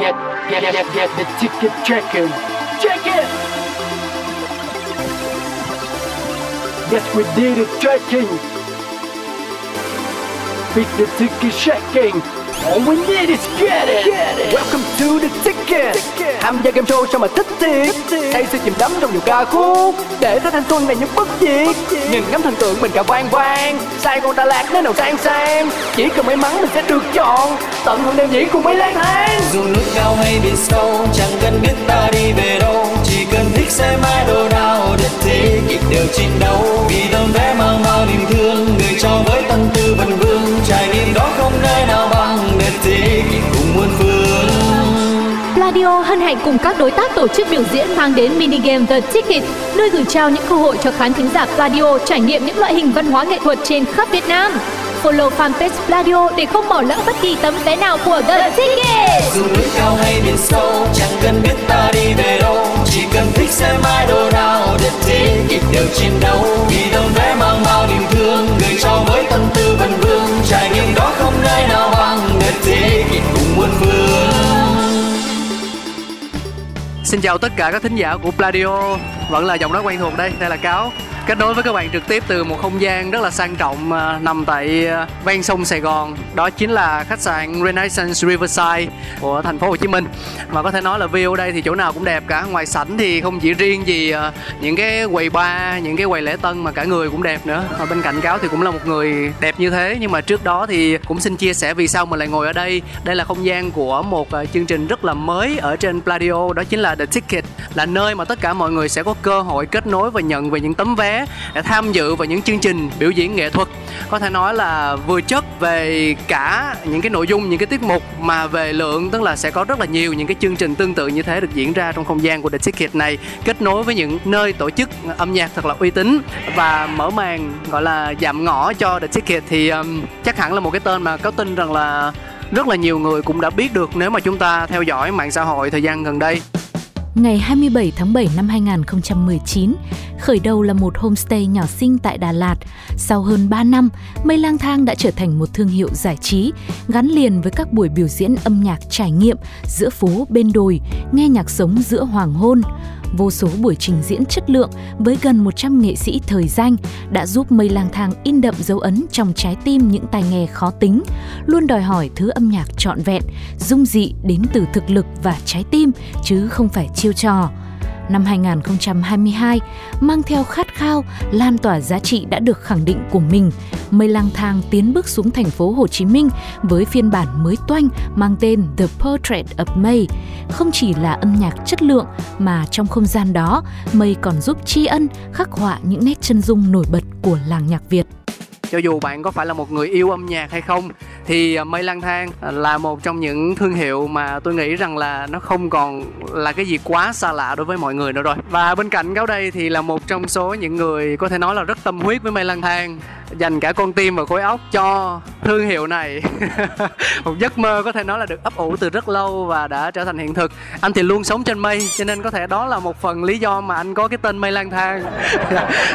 get, get, get, get the ticket checking. Check it! Yes, we did it checking. Beat the ticket checking. All we need is get it. Get it. Welcome to the ticket. Tham gia game show sao mà thích thiệt. Đây sẽ chìm đắm trong nhiều ca khúc. Để tới thanh xuân này những bất diệt. Nhìn ngắm thần tượng mình cả vang vang. Sai con ta lạc nơi nào sang sang. Chỉ cần may mắn mình sẽ được chọn. Tận hưởng đêm diễn cùng mấy lang thang. dù núi cao hay biển sâu, chẳng cần biết ta đi về đâu chỉ cần thích xem idol nào để thế kịp đều chiến đấu vì tấm vé mang bao niềm thương, người cho với hân hạnh cùng các đối tác tổ chức biểu diễn mang đến mini game The Ticket, nơi gửi trao những cơ hội cho khán thính giả Pladio trải nghiệm những loại hình văn hóa nghệ thuật trên khắp Việt Nam. Follow fanpage Pladio để không bỏ lỡ bất kỳ tấm vé nào của The Ticket. dù núi cao hay biển sâu chẳng cần biết ta đi về đâu chỉ cần thích xem idol nào The Ticket đều chiến đấu vì tấm vé mang bao niềm thương gửi cho với tâm tư vần vương trải nghiệm đó không nơi nào bằng The Ticket. Xin chào tất cả các thính giả của Pladio. Vẫn là giọng nói quen thuộc đây, đây là Cáo. Kết nối với các bạn trực tiếp từ một không gian rất là sang trọng à, nằm tại à, ven sông Sài Gòn. Đó chính là khách sạn Renaissance Riverside của thành phố Hồ Chí Minh. Và có thể nói là view ở đây thì chỗ nào cũng đẹp cả. Ngoài sảnh thì không chỉ riêng gì à, những cái quầy bar, những cái quầy lễ tân mà cả người cũng đẹp nữa. Và bên cạnh Cáo thì cũng là một người đẹp như thế. Nhưng mà trước đó thì cũng xin chia sẻ vì sao mình lại ngồi ở đây. Đây là không gian của một chương trình rất là mới ở trên Pladio. Đó chính là The Ticket. Là nơi mà tất cả mọi người sẽ có cơ hội kết nối và nhận về những tấm vé Để tham dự vào những chương trình biểu diễn nghệ thuật. Có thể nói là vừa chất về cả những cái nội dung, những cái tiết mục Mà về lượng tức là sẽ có rất là nhiều những cái chương trình tương tự như thế được diễn ra trong không gian của The Ticket này Kết nối với những nơi tổ chức âm nhạc thật là uy tín Và mở màn gọi là giảm ngõ cho The Ticket. Thì um, chắc hẳn là một cái tên mà có tin rằng là rất là nhiều người cũng đã biết được nếu mà chúng ta theo dõi mạng xã hội thời gian gần đây. Ngày 27 tháng 7 năm 2019, khởi đầu là một homestay nhỏ xinh tại Đà Lạt. Sau hơn 3 năm, Mây Lang Thang đã trở thành một thương hiệu giải trí, gắn liền với các buổi biểu diễn âm nhạc trải nghiệm giữa phố bên đồi, nghe nhạc sống giữa hoàng hôn. Vô số buổi trình diễn chất lượng với gần 100 nghệ sĩ thời danh đã giúp Mây Lang Thang in đậm dấu ấn trong trái tim những tài nghề khó tính, luôn đòi hỏi thứ âm nhạc trọn vẹn, dung dị đến từ thực lực và trái tim chứ không phải chiêu trò. Năm 2022, mang theo khát khao, lan tỏa giá trị đã được khẳng định của mình, Mây lang thang tiến bước xuống thành phố Hồ Chí Minh với phiên bản mới toanh mang tên The Portrait of May. Không chỉ là âm nhạc chất lượng mà trong không gian đó, Mây còn giúp tri ân khắc họa những nét chân dung nổi bật của làng nhạc Việt cho dù bạn có phải là một người yêu âm nhạc hay không, thì à, mây lang thang à, là một trong những thương hiệu mà tôi nghĩ rằng là nó không còn là cái gì quá xa lạ đối với mọi người nữa rồi. Và bên cạnh cáo đây thì là một trong số những người có thể nói là rất tâm huyết với mây lang thang dành cả con tim và khối óc cho thương hiệu này. Một giấc mơ có thể nói là được ấp ủ từ rất lâu và đã trở thành hiện thực. Anh thì luôn sống trên mây cho nên có thể đó là một phần lý do mà anh có cái tên mây lang thang.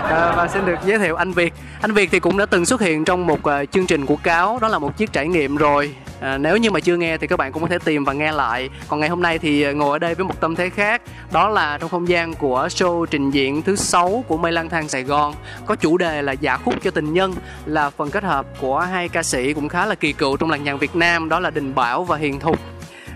À, và xin được giới thiệu anh việt. Anh việt thì cũng đã từng xuất hiện trong một uh, chương trình của cáo đó là một chiếc trải nghiệm rồi. À, nếu như mà chưa nghe thì các bạn cũng có thể tìm và nghe lại. Còn ngày hôm nay thì ờ, ngồi ở đây với một tâm thế khác đó là trong không gian của show trình diễn thứ sáu của mây lang thang sài gòn. Có chủ đề là giả khúc cho tình nhân là phần kết hợp của hai ca sĩ cũng khá là kỳ cựu trong làng nhạc việt nam đó là đình bảo và hiền thục.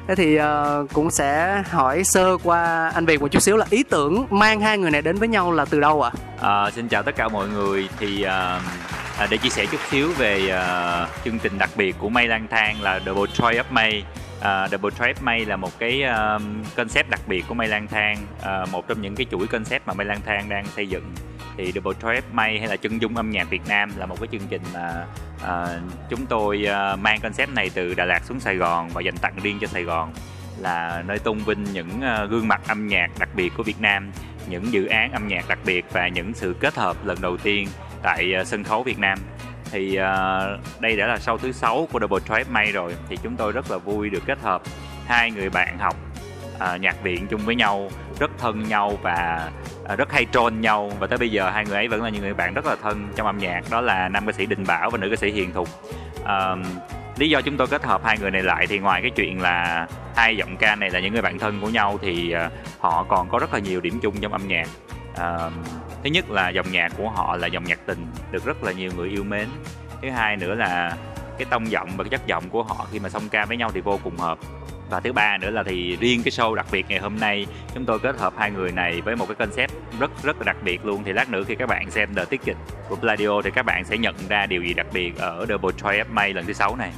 Thế thì uh, cũng sẽ hỏi sơ qua anh việt một chút xíu là ý tưởng mang hai người này đến với nhau là từ đâu ạ? À? à, xin chào tất cả mọi người. Thì uh, để chia sẻ chút xíu về uh, chương trình đặc biệt của May lang thang là The Portrait of May uh, Trap May là một cái um, concept đặc biệt của May lang thang. Uh, một trong những cái chuỗi concept mà May lang thang đang xây dựng. Thì Double Trap May hay là chân dung âm nhạc Việt Nam là một cái chương trình mà uh, chúng tôi uh, mang concept này từ Đà Lạt xuống Sài Gòn và dành tặng riêng cho Sài Gòn. Là nơi tôn vinh những uh, gương mặt âm nhạc đặc biệt của Việt Nam những dự án âm nhạc đặc biệt và những sự kết hợp lần đầu tiên tại uh, sân khấu Việt Nam thì uh, đây đã là sau thứ sáu của Double Trap May rồi. Thì chúng tôi rất là vui được kết hợp hai người bạn học uh, nhạc viện chung với nhau rất thân nhau và uh, rất hay troll nhau. Và tới bây giờ hai người ấy vẫn là những người bạn rất là thân trong âm nhạc. Đó là nam ca sĩ Đình Bảo và nữ ca sĩ Hiền Thục. Uh, lý do chúng tôi kết hợp hai người này lại thì ngoài cái chuyện là hai giọng ca này là những người bạn thân của nhau thì uh, họ còn có rất là nhiều điểm chung trong âm nhạc. Uh, thứ nhất là dòng nhạc của họ là dòng nhạc tình, được rất là nhiều người yêu mến. Thứ hai nữa là cái tông giọng và cái chất giọng của họ khi mà song ca với nhau thì vô cùng hợp. Và thứ ba nữa là thì riêng cái show đặc biệt ngày hôm nay, chúng tôi kết hợp hai người này với một cái concept rất rất là đặc biệt luôn. Thì lát nữa khi các bạn xem The Ticket của Pladio thì các bạn sẽ nhận ra điều gì đặc biệt ở The Portrait of May lần thứ sáu này.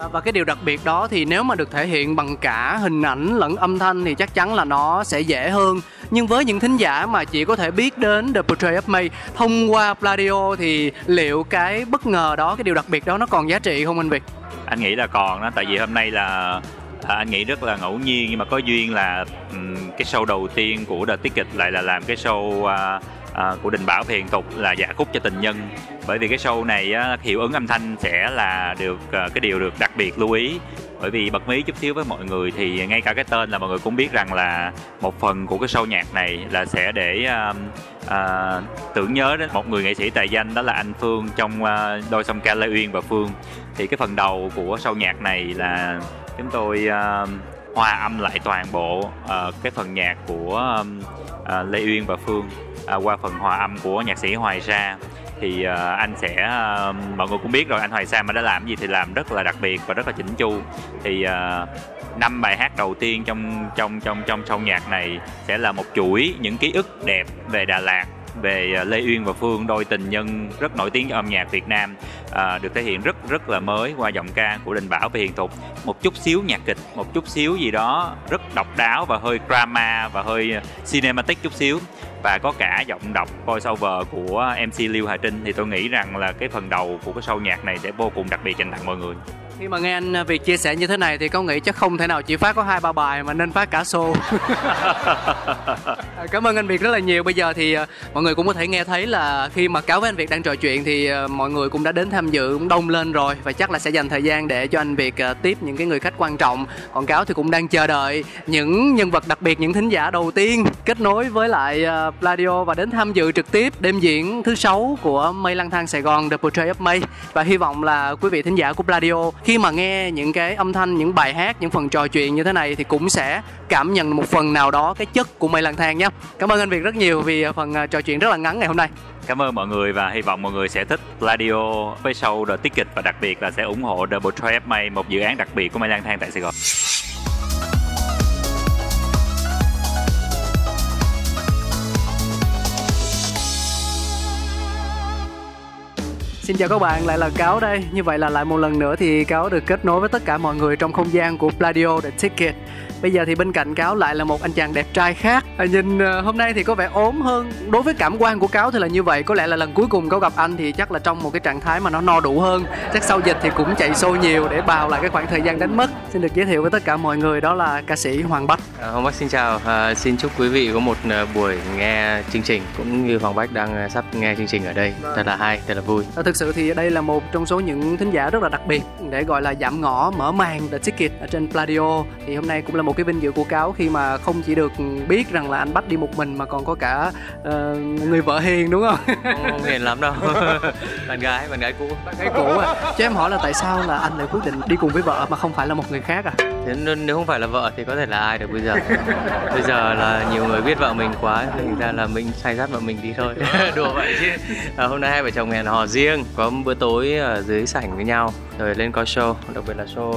À, và cái điều đặc biệt đó thì nếu mà được thể hiện bằng cả hình ảnh lẫn âm thanh thì chắc chắn là nó sẽ dễ hơn. Nhưng với những thính giả mà chỉ có thể biết đến The Portrait of May thông qua Pladio thì liệu cái bất ngờ đó cái điều đặc biệt đó nó còn giá trị không anh Việt? Anh nghĩ là còn đó tại vì hôm nay là à, anh nghĩ rất là ngẫu nhiên nhưng mà có duyên là um, cái show đầu tiên của The Ticket lại là làm cái show uh, à, của Đình Bảo thiền Hiền Tục là giả khúc cho tình nhân. Bởi vì cái show này á, hiệu ứng âm thanh sẽ là được à, cái điều được đặc biệt lưu ý. Bởi vì bật mí chút xíu với mọi người thì ngay cả cái tên là mọi người cũng biết rằng là một phần của cái show nhạc này là sẽ để uh, uh, tưởng nhớ đến một người nghệ sĩ tài danh đó là anh Phương trong uh, đôi song ca Lê Uyên và Phương. Thì cái phần đầu của show nhạc này là chúng tôi uh, hòa âm lại toàn bộ uh, cái phần nhạc của um, uh, Lê Uyên và Phương. À, qua phần hòa âm của nhạc sĩ Hoài Sa. Thì uh, anh sẽ uh, mọi người cũng biết rồi anh Hoài Sa mà đã làm gì thì làm rất là đặc biệt và rất là chỉnh chu. Thì uh, năm bài hát đầu tiên trong trong trong trong sâu nhạc này sẽ là một chuỗi những ký ức đẹp về Đà Lạt về à, Lê Uyên và Phương đôi tình nhân rất nổi tiếng trong âm nhạc Việt Nam à, được thể hiện rất rất là mới qua giọng ca của Đình Bảo và Hiền Thục. Một chút xíu nhạc kịch một chút xíu gì đó rất độc đáo và hơi drama và hơi à, cinematic chút xíu. Và có cả giọng đọc voiceover của MC Lưu Hà Trinh. Thì tôi nghĩ rằng là cái phần đầu của cái show nhạc này sẽ vô cùng đặc biệt dành tặng mọi người khi mà nghe anh à, Việt chia sẻ như thế này thì có nghĩ chắc không thể nào chỉ phát có hai ba bài mà nên phát cả show. Cảm ơn anh Việt rất là nhiều. Bây giờ thì à, mọi người cũng có thể nghe thấy là khi mà cáo với anh Việt đang trò chuyện thì à, mọi người cũng đã đến tham dự cũng đông lên rồi và chắc là sẽ dành thời gian để cho anh Việt tiếp những cái người khách quan trọng. Còn cáo thì cũng đang chờ đợi những nhân vật đặc biệt những thính giả đầu tiên kết nối với lại Pladio và đến tham dự trực tiếp đêm diễn thứ sáu của Mây lang thang Sài Gòn The Portrait of May. Và hy vọng là quý vị thính giả của Pladio khi mà nghe những cái âm thanh, những bài hát, những phần trò chuyện như thế này thì cũng sẽ cảm nhận một phần nào đó cái chất của mây lang thang nhé cảm ơn anh việt rất nhiều vì à, phần à, trò chuyện rất là ngắn ngày hôm nay cảm ơn mọi người và hy vọng mọi người sẽ thích Gladio với show The Ticket và đặc biệt là sẽ ủng hộ Double Trap May, một dự án đặc biệt của Mây Lang Thang tại Sài Gòn. Xin chào các bạn, lại là Cáo đây. Như vậy là lại một lần nữa thì Cáo được kết nối với tất cả mọi người trong không gian của Pladio The Ticket bây giờ thì bên cạnh cáo lại là một anh chàng đẹp trai khác. À, nhìn uh, hôm nay thì có vẻ ốm hơn. Đối với cảm quan của cáo thì là như vậy. Có lẽ là lần cuối cùng cáo gặp anh thì chắc là trong một cái trạng thái mà nó no đủ hơn. Chắc sau dịch thì cũng chạy xô nhiều để bào lại cái khoảng thời gian đánh mất. Xin được giới thiệu với tất cả mọi người đó là ca sĩ hoàng bách. À, hoàng bách xin chào. À, xin chúc quý vị có một à, buổi nghe chương trình cũng như hoàng bách đang à, sắp nghe chương trình ở đây. Vâng. thật là hay thật là vui. À, thực sự thì đây là một trong số những thính giả rất là đặc biệt để gọi là giảm ngõ mở màn The Ticket ở trên Pladio. Thì hôm nay cũng là một cái vinh dự của cáo khi mà không chỉ được biết rằng là anh bắt đi một mình mà còn có cả uh, người vợ hiền đúng không? không, không hiền lắm đâu. Bạn gái bạn gái cũ. Bạn gái cũ à? Cho em hỏi là tại sao là anh lại quyết định đi cùng với vợ mà không phải là một người khác à? Thế nếu không phải là vợ thì có thể là ai được bây giờ? Bây giờ là nhiều người biết vợ mình quá thành ra là mình sai dắt vợ mình đi thôi. Đùa vậy chứ. À, hôm nay hai vợ chồng hẹn hò riêng có bữa tối ở dưới sảnh với nhau rồi lên coi show đặc biệt là show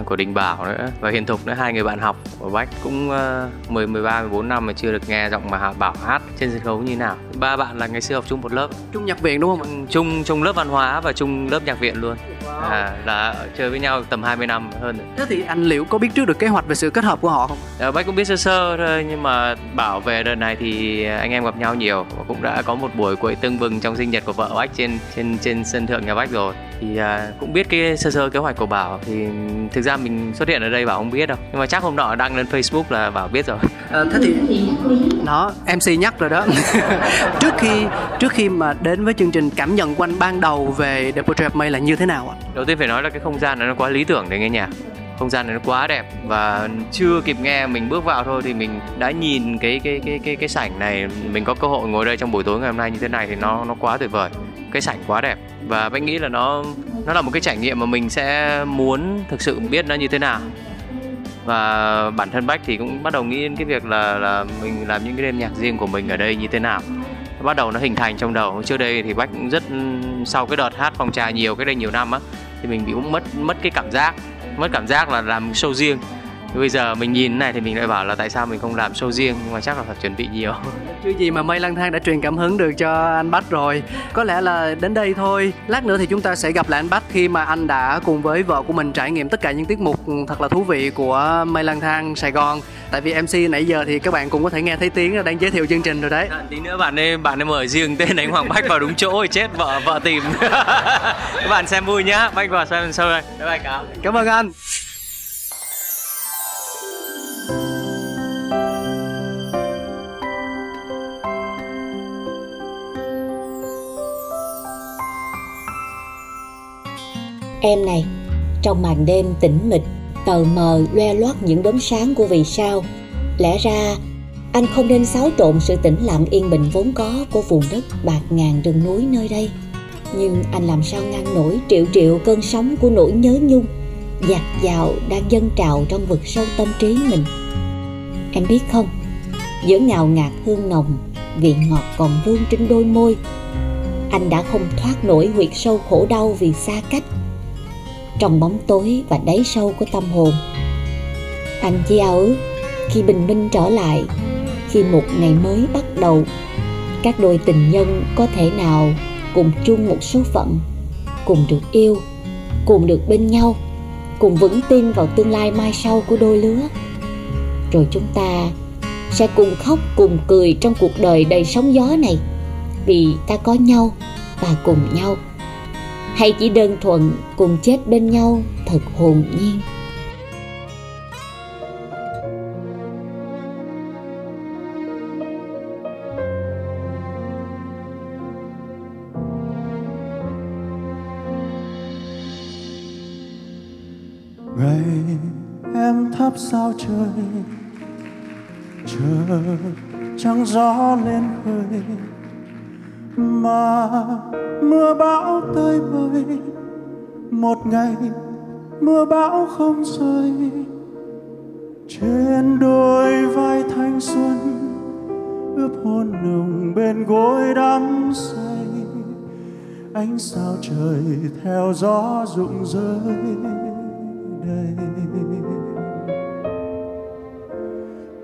uh, của đình bảo nữa. Và hiền thục nữa hai người bạn học của bách cũng uh, 10, 13, 14 năm mà chưa được nghe giọng mà bảo hát trên sân khấu như nào. Ba bạn là ngày xưa học chung một lớp. Chung nhạc viện đúng không chung chung lớp văn hóa và chung lớp nhạc viện luôn. Wow. à, là chơi với nhau tầm 20 năm hơn thế thì anh liệu có biết trước được kế hoạch về sự kết hợp của họ không? À, bách cũng biết sơ sơ thôi nhưng mà bảo về đợt này thì anh em gặp nhau nhiều. Và cũng đã có một buổi cuối tưng bừng trong sinh nhật của vợ bách trên trên trên sân thượng nhà bách rồi thì à, cũng biết cái sơ sơ kế hoạch của bảo thì thực ra mình xuất hiện ở đây bảo không biết đâu. Nhưng mà chắc hôm nọ đăng lên facebook là bảo biết rồi. À, thế thì nó mc nhắc rồi đó. Trước khi trước khi mà đến với chương trình cảm nhận của anh ban đầu về The Portrait of May là như thế nào ạ? Đầu tiên phải nói là cái không gian này nó quá lý tưởng để nghe nhạc không gian này nó quá đẹp và chưa kịp nghe mình bước vào thôi thì mình đã nhìn cái cái cái cái cái sảnh này. Mình có cơ hội ngồi đây trong buổi tối ngày hôm nay như thế này thì nó nó quá tuyệt vời cái sảnh quá đẹp. Và bách nghĩ là nó nó là một cái trải nghiệm mà mình sẽ muốn thực sự biết nó như thế nào. Và bản thân bách thì cũng bắt đầu nghĩ đến cái việc là là mình làm những cái đêm nhạc riêng của mình ở đây như thế nào. Bắt đầu nó hình thành trong đầu. Trước đây thì bách cũng rất, sau cái đợt hát phong trà nhiều cái đây nhiều năm á, thì mình bị cũng mất mất cái cảm giác, mất cảm giác là làm show riêng bây giờ mình nhìn này thì mình lại bảo là tại sao mình không làm show riêng nhưng mà chắc là phải chuẩn bị nhiều. Chứ gì mà mây lang thang đã truyền cảm hứng được cho anh bách rồi. Có lẽ là đến đây thôi. Lát nữa thì chúng ta sẽ gặp lại anh bách khi mà anh đã cùng với vợ của mình trải nghiệm tất cả những tiết mục thật là thú vị của mây lang thang sài gòn. Tại vì mc nãy giờ thì các bạn cũng có thể nghe thấy tiếng là đang giới thiệu chương trình rồi đấy. À, tí nữa bạn ấy bạn ấy mời riêng tên anh hoàng bách vào đúng chỗ rồi chết vợ vợ tìm. Các bạn xem vui nhá. Bách vào xem sau đây. Bye bye cảm ơn anh Em này, trong màn đêm tĩnh mịch, tờ mờ loe loát những đốm sáng của vì sao. Lẽ ra anh không nên xáo trộn sự tĩnh lặng yên bình vốn có của vùng đất bạc ngàn rừng núi nơi đây. Nhưng anh làm sao ngăn nổi triệu triệu cơn sóng của nỗi nhớ nhung dạt dào đang dâng trào trong vực sâu tâm trí mình. Em biết không, giữa ngào ngạt hương nồng, vị ngọt còn vương trên đôi môi, anh đã không thoát nổi huyệt sâu khổ đau vì xa cách trong bóng tối và đáy sâu của tâm hồn. Anh chỉ ao ước, khi bình minh trở lại, khi một ngày mới bắt đầu, các đôi tình nhân có thể nào cùng chung một số phận, cùng được yêu, cùng được bên nhau, cùng vững tin vào tương lai mai sau của đôi lứa. Rồi chúng ta sẽ cùng khóc, cùng cười trong cuộc đời đầy sóng gió này, vì ta có nhau và cùng nhau hay chỉ đơn thuần cùng chết bên nhau thật hồn nhiên? Ngày em thắp sao trời chờ trăng gió lên khơi mà mưa bão tới bơi một ngày mưa bão không rơi. Trên đôi vai thanh xuân, ướp hôn nồng bên gối đắm say. Ánh sao trời theo gió rụng rơi đây.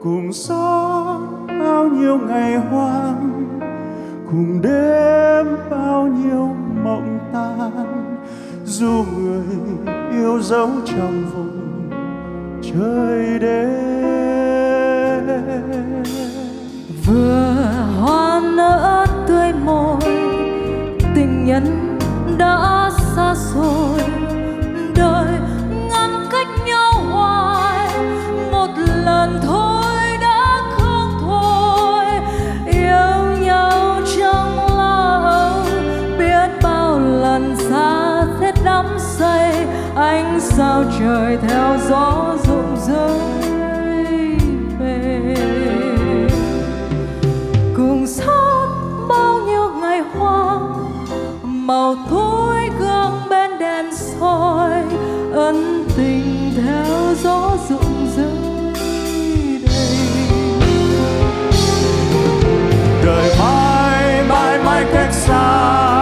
Cùng gió, bao nhiêu ngày hoang cùng đêm bao nhiêu mộng tan, dù người yêu dấu trong vùng trời đêm. Vừa hoa nở tươi môi, tình nhân đã xa xôi. Sao trời theo gió rụng rơi về cùng sót bao nhiêu ngày hoang màu thối gương bên đèn soi, ân tình theo gió rụng rơi đầy. đời mãi mãi mãi cách xa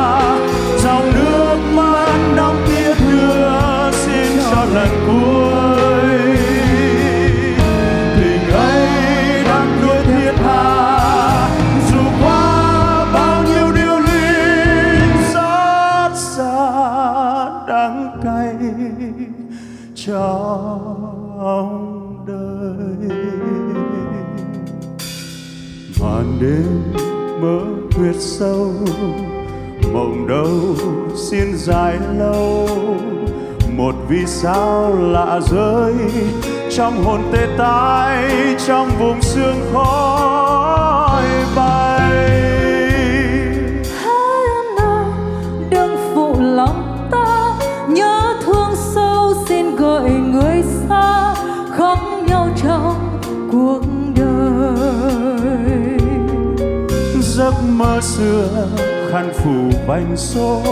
sâu. Mộng đâu xin dài lâu, một vì sao lạ rơi trong hồn tê tái, trong vùng sương khói. Mơ xưa khăn phủ bánh số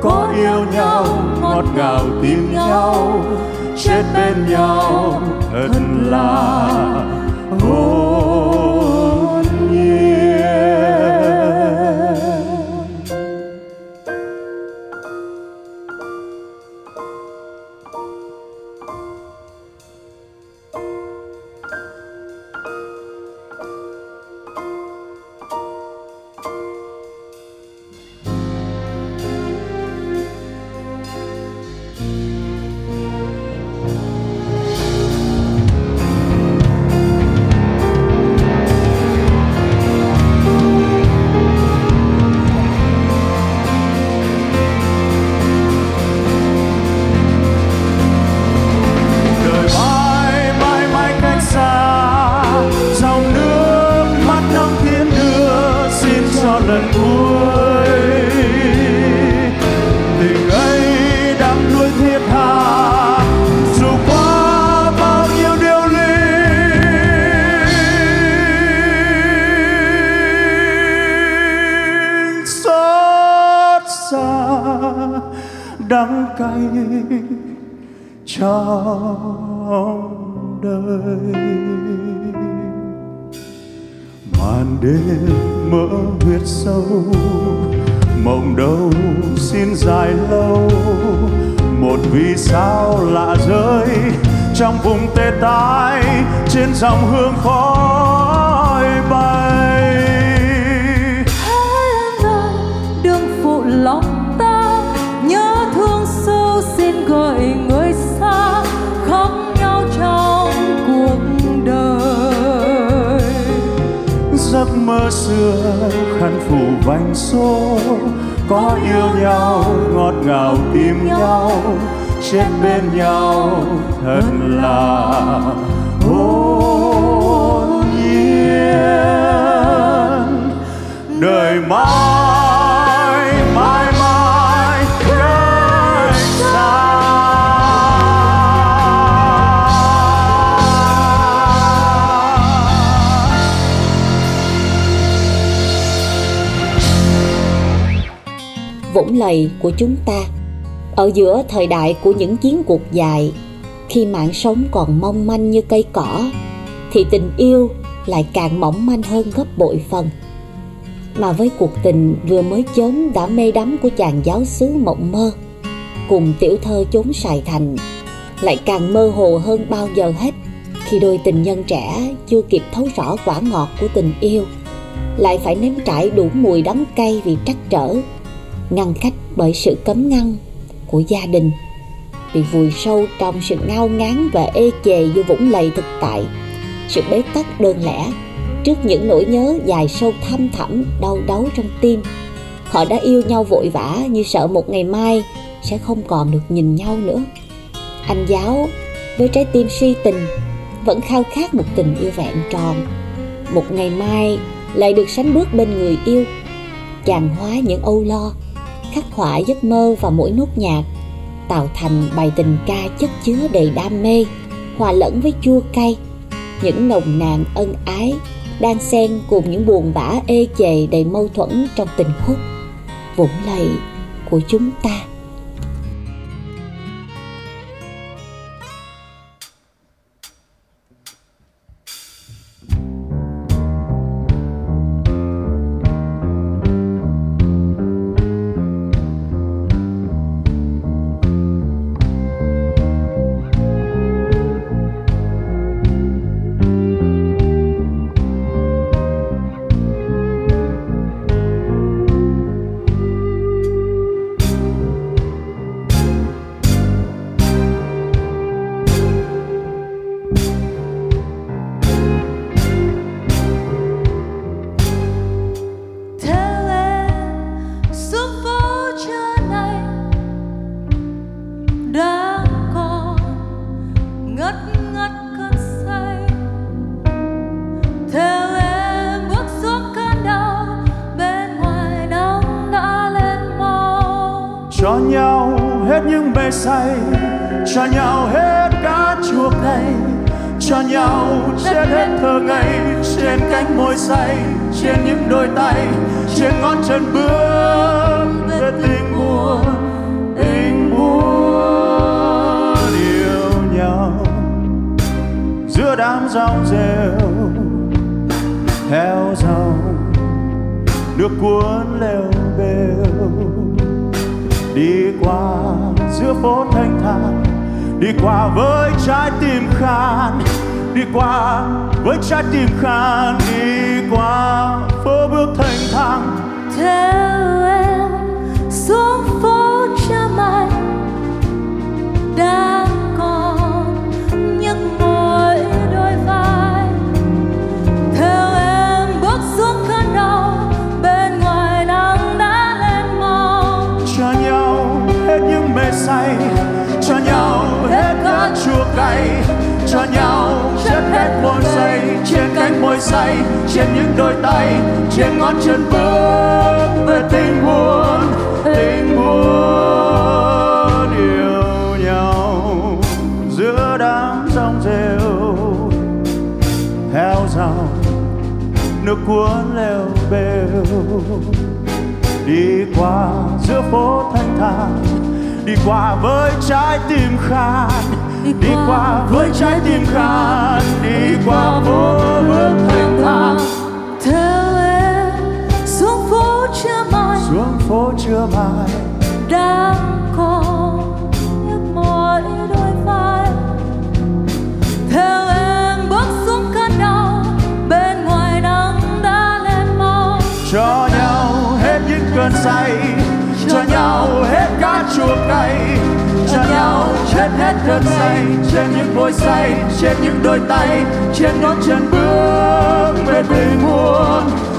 có yêu nhau ngọt ngào tìm nhau. chết bên nhau thật là hồn mộng đâu, xin dài lâu. Một vì sao lạ rơi trong vùng tê tái, trên dòng hương khói. Mơ xưa khăn phủ vành số có yêu nhau, ngọt ngào tìm nhau, chết bên nhau thật là hồn nhiên. Đời mãi vũng lầy của chúng ta. Ở giữa thời đại của những chiến cuộc dài, khi mạng sống còn mong manh như cây cỏ, thì tình yêu lại càng mỏng manh hơn gấp bội phần. Mà với cuộc tình vừa mới chớm đã mê đắm của chàng giáo xứ mộng mơ, cùng tiểu thơ chốn sài thành lại càng mơ hồ hơn bao giờ hết khi đôi tình nhân trẻ chưa kịp thấu rõ quả ngọt của tình yêu, lại phải nếm trải đủ mùi đắng cay vì trắc trở ngăn cách bởi sự cấm ngăn của gia đình. Bị vùi sâu trong sự ngao ngán và ê chề vô vũng lầy thực tại, sự bế tắc đơn lẻ trước những nỗi nhớ dài sâu thăm thẳm, đau đớn trong tim. Họ đã yêu nhau vội vã như sợ một ngày mai sẽ không còn được nhìn nhau nữa. Anh giáo với trái tim si tình vẫn khao khát một tình yêu vẹn tròn. Một ngày mai lại được sánh bước bên người yêu, chàng hóa những âu lo khắc họa giấc mơ vào mỗi nốt nhạc, tạo thành bài tình ca chất chứa đầy đam mê, hòa lẫn với chua cay. Những nồng nàn ân ái đan xen cùng những buồn bã ê chề đầy mâu thuẫn trong tình khúc vũng lầy của chúng ta. Giữa đám rong rêu theo dòng nước cuốn leo bèo đi qua giữa phố thanh thản, đi qua với trái tim khan, đi qua với trái tim khan, đi qua phố bước thanh thang theo em, xuống phố cha mai đang môi say trên những đôi tay, trên ngón chân bước về tình buồn tình buồn yêu nhau giữa đám sóng rêu theo dòng nước cuốn leo bèo đi qua giữa phố thanh thản, đi qua với trái tim khát đi qua với trái tim khan đi qua phố bước thanh thang theo em xuống phố chưa mai. Xuống phố chưa mai. Đang còn nhức mỏi đôi vai. Theo em bước xuống cơn đau. Bên ngoài nắng đã lên màu cho nhau hết những cơn say cho nhau hết cả chua cay cho nhau, chết hết cơn say trên những môi say trên những đôi tay trên ngón chân bước về tình muôn.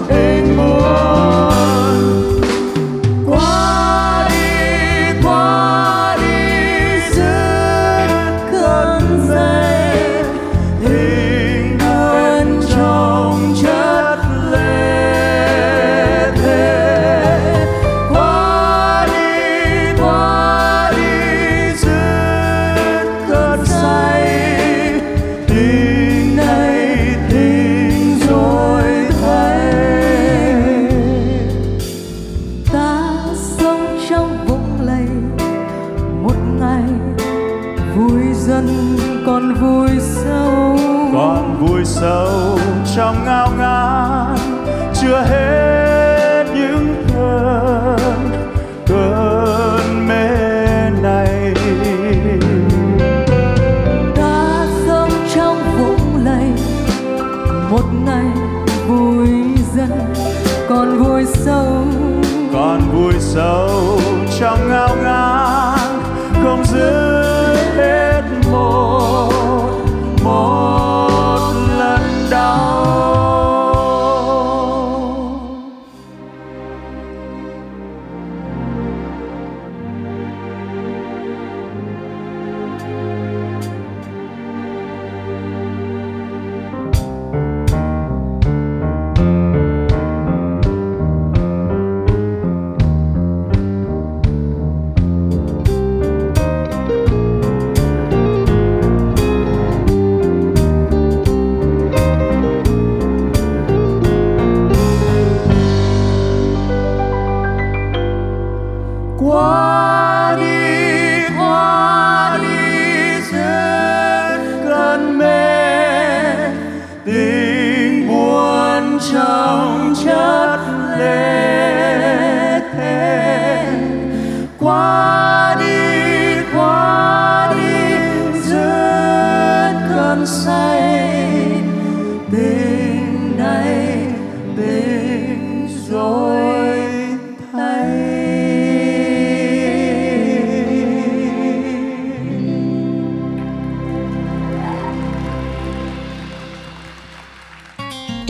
Qua đi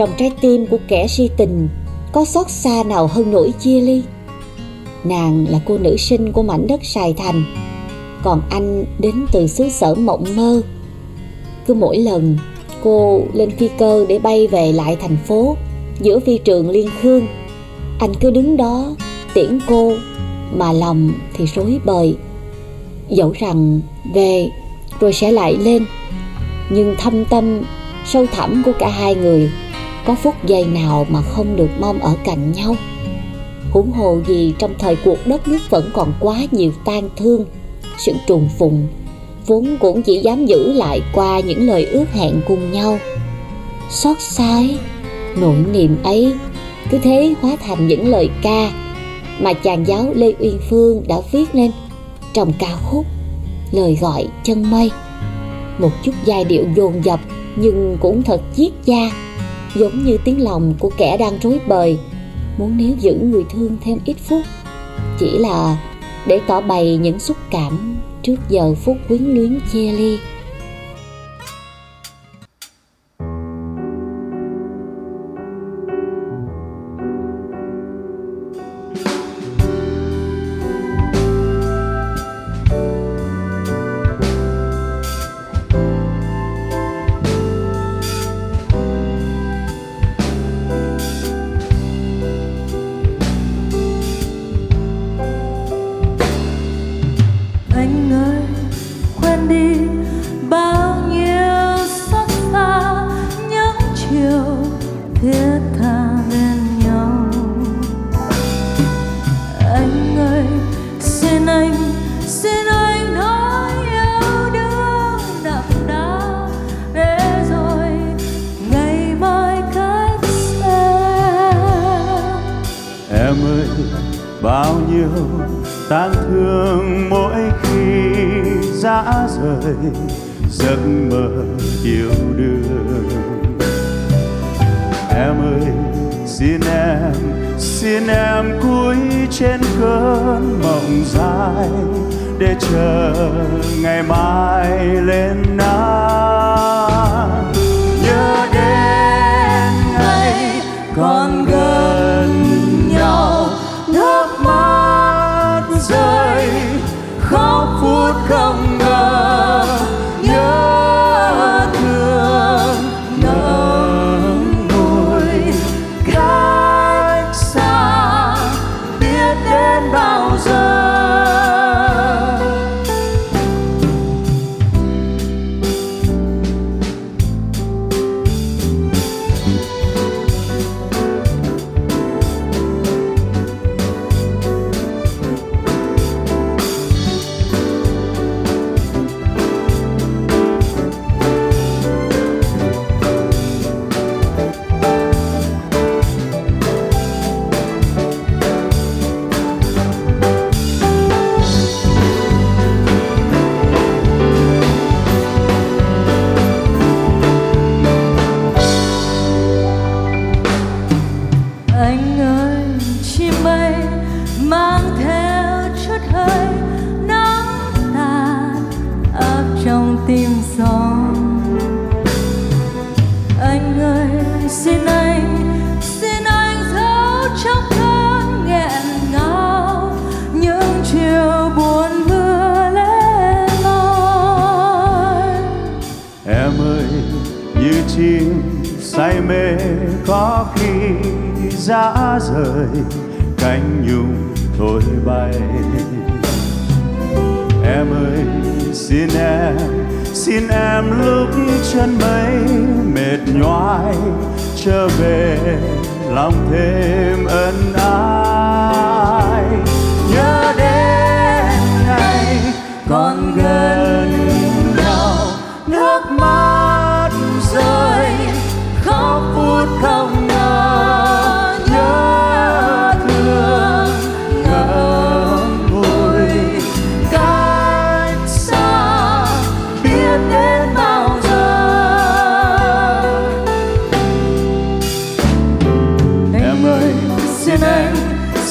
trong trái tim của kẻ si tình, có xót xa nào hơn nỗi chia ly? Nàng là cô nữ sinh của mảnh đất sài thành, còn anh đến từ xứ sở mộng mơ. Cứ mỗi lần cô lên phi cơ để bay về lại thành phố giữa phi trường liên khương, anh cứ đứng đó tiễn cô, mà lòng thì rối bời. Dẫu rằng về rồi sẽ lại lên, nhưng thâm tâm, sâu thẳm của cả hai người có phút giây nào mà không được mong ở cạnh nhau? Huống hồ gì trong thời cuộc đất nước vẫn còn quá nhiều tan thương, sự trùng phùng, vốn cũng chỉ dám giữ lại qua những lời ước hẹn cùng nhau. Xót xa nỗi niềm ấy, cứ thế hóa thành những lời ca mà chàng giáo lê uyên phương đã viết lên trong ca khúc lời gọi chân mây. Một chút giai điệu dồn dập nhưng cũng thật chiết da giống như tiếng lòng của kẻ đang rối bời. Muốn níu giữ người thương thêm ít phút, chỉ là để tỏ bày những xúc cảm trước giờ phút quyến luyến chia ly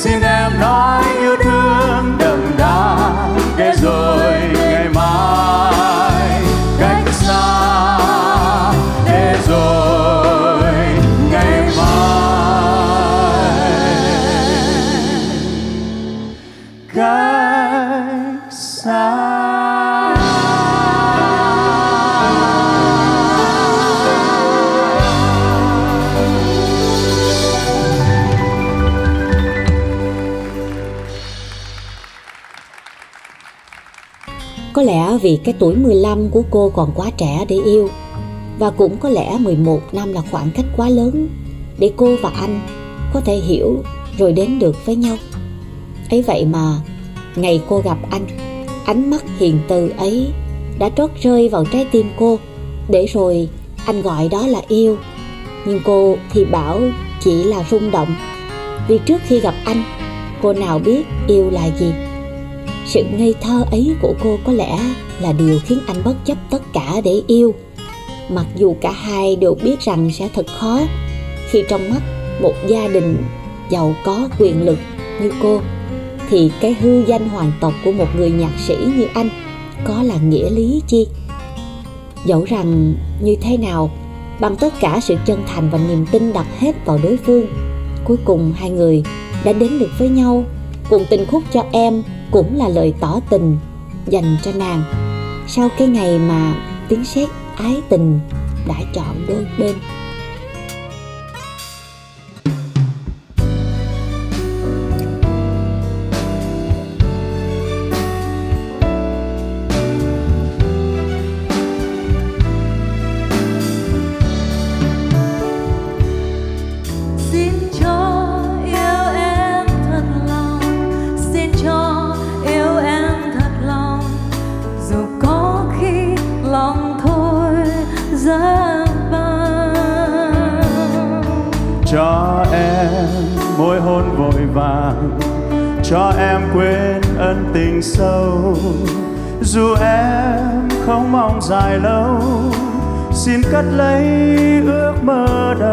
Có lẽ vì cái tuổi 15 của cô còn quá trẻ để yêu. Và cũng có lẽ 11 năm là khoảng cách quá lớn Để cô và anh có thể hiểu rồi đến được với nhau. Ấy vậy mà, ngày cô gặp anh, ánh mắt hiền từ ấy đã trót rơi vào trái tim cô. Để rồi anh gọi đó là yêu. Nhưng cô thì bảo chỉ là rung động. Vì trước khi gặp anh, cô nào biết yêu là gì. Sự ngây thơ ấy của cô có lẽ là điều khiến anh bất chấp tất cả để yêu. Mặc dù cả hai đều biết rằng sẽ thật khó, khi trong mắt một gia đình giàu có quyền lực như cô, thì cái hư danh hoàng tộc của một người nhạc sĩ như anh có là nghĩa lý chi? Dẫu rằng như thế nào, bằng tất cả sự chân thành và niềm tin đặt hết vào đối phương, cuối cùng hai người đã đến được với nhau. Cùng tình khúc cho em cũng là lời tỏ tình dành cho nàng sau cái ngày mà tiếng sét ái tình đã chọn đôi bên dù em không mong dài lâu xin cất lấy ước mơ đời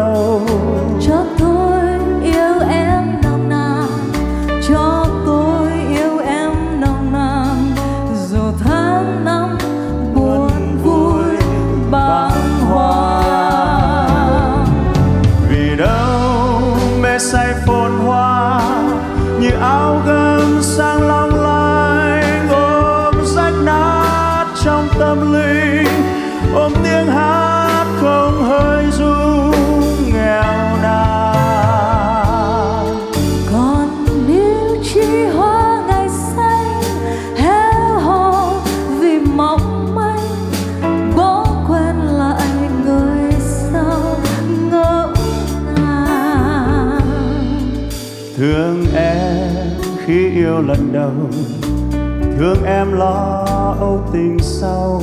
thương em lo âu tình sau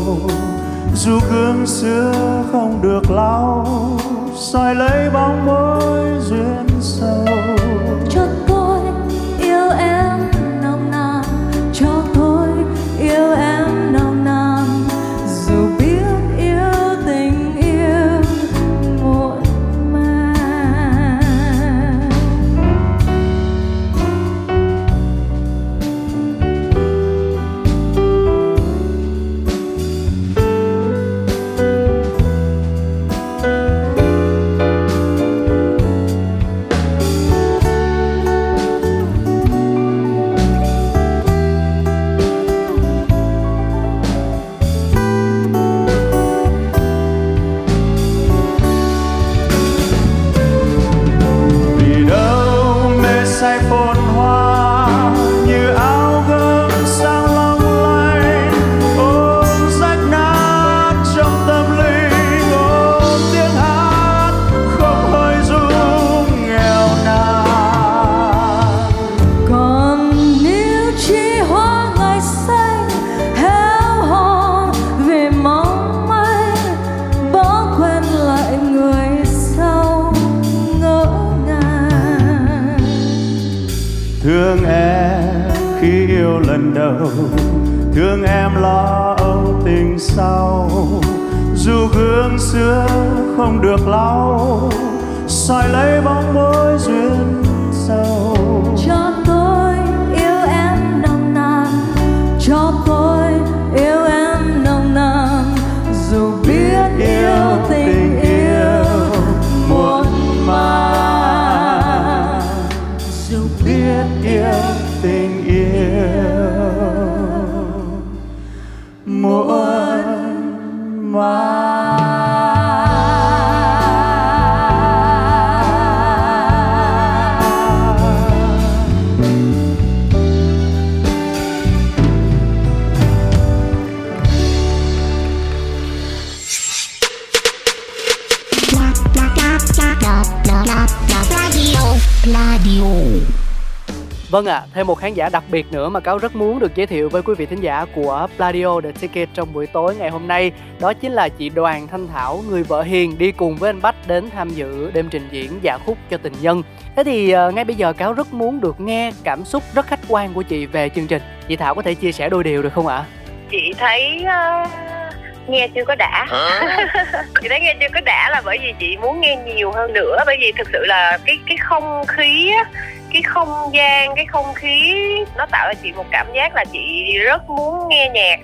dù gương xưa không được lau, soi lấy bóng môi. Vâng ạ, à, thêm một khán giả đặc biệt nữa mà Cáo rất muốn được giới thiệu với quý vị thính giả của Pladio The Ticket trong buổi tối ngày hôm nay Đó chính là chị Đoàn Thanh Thảo, người vợ hiền đi cùng với anh Bách đến tham dự đêm trình diễn dạ khúc cho tình nhân Thế thì uh, ngay bây giờ Cáo rất muốn được nghe cảm xúc rất khách quan của chị về chương trình Chị Thảo có thể chia sẻ đôi điều được không ạ? À? Chị thấy uh, nghe chưa có đã chị thấy nghe chưa có đã là bởi vì chị muốn nghe nhiều hơn nữa bởi vì thực sự là cái cái không khí cái không gian cái không khí nó tạo cho chị một cảm giác là chị rất muốn nghe nhạc.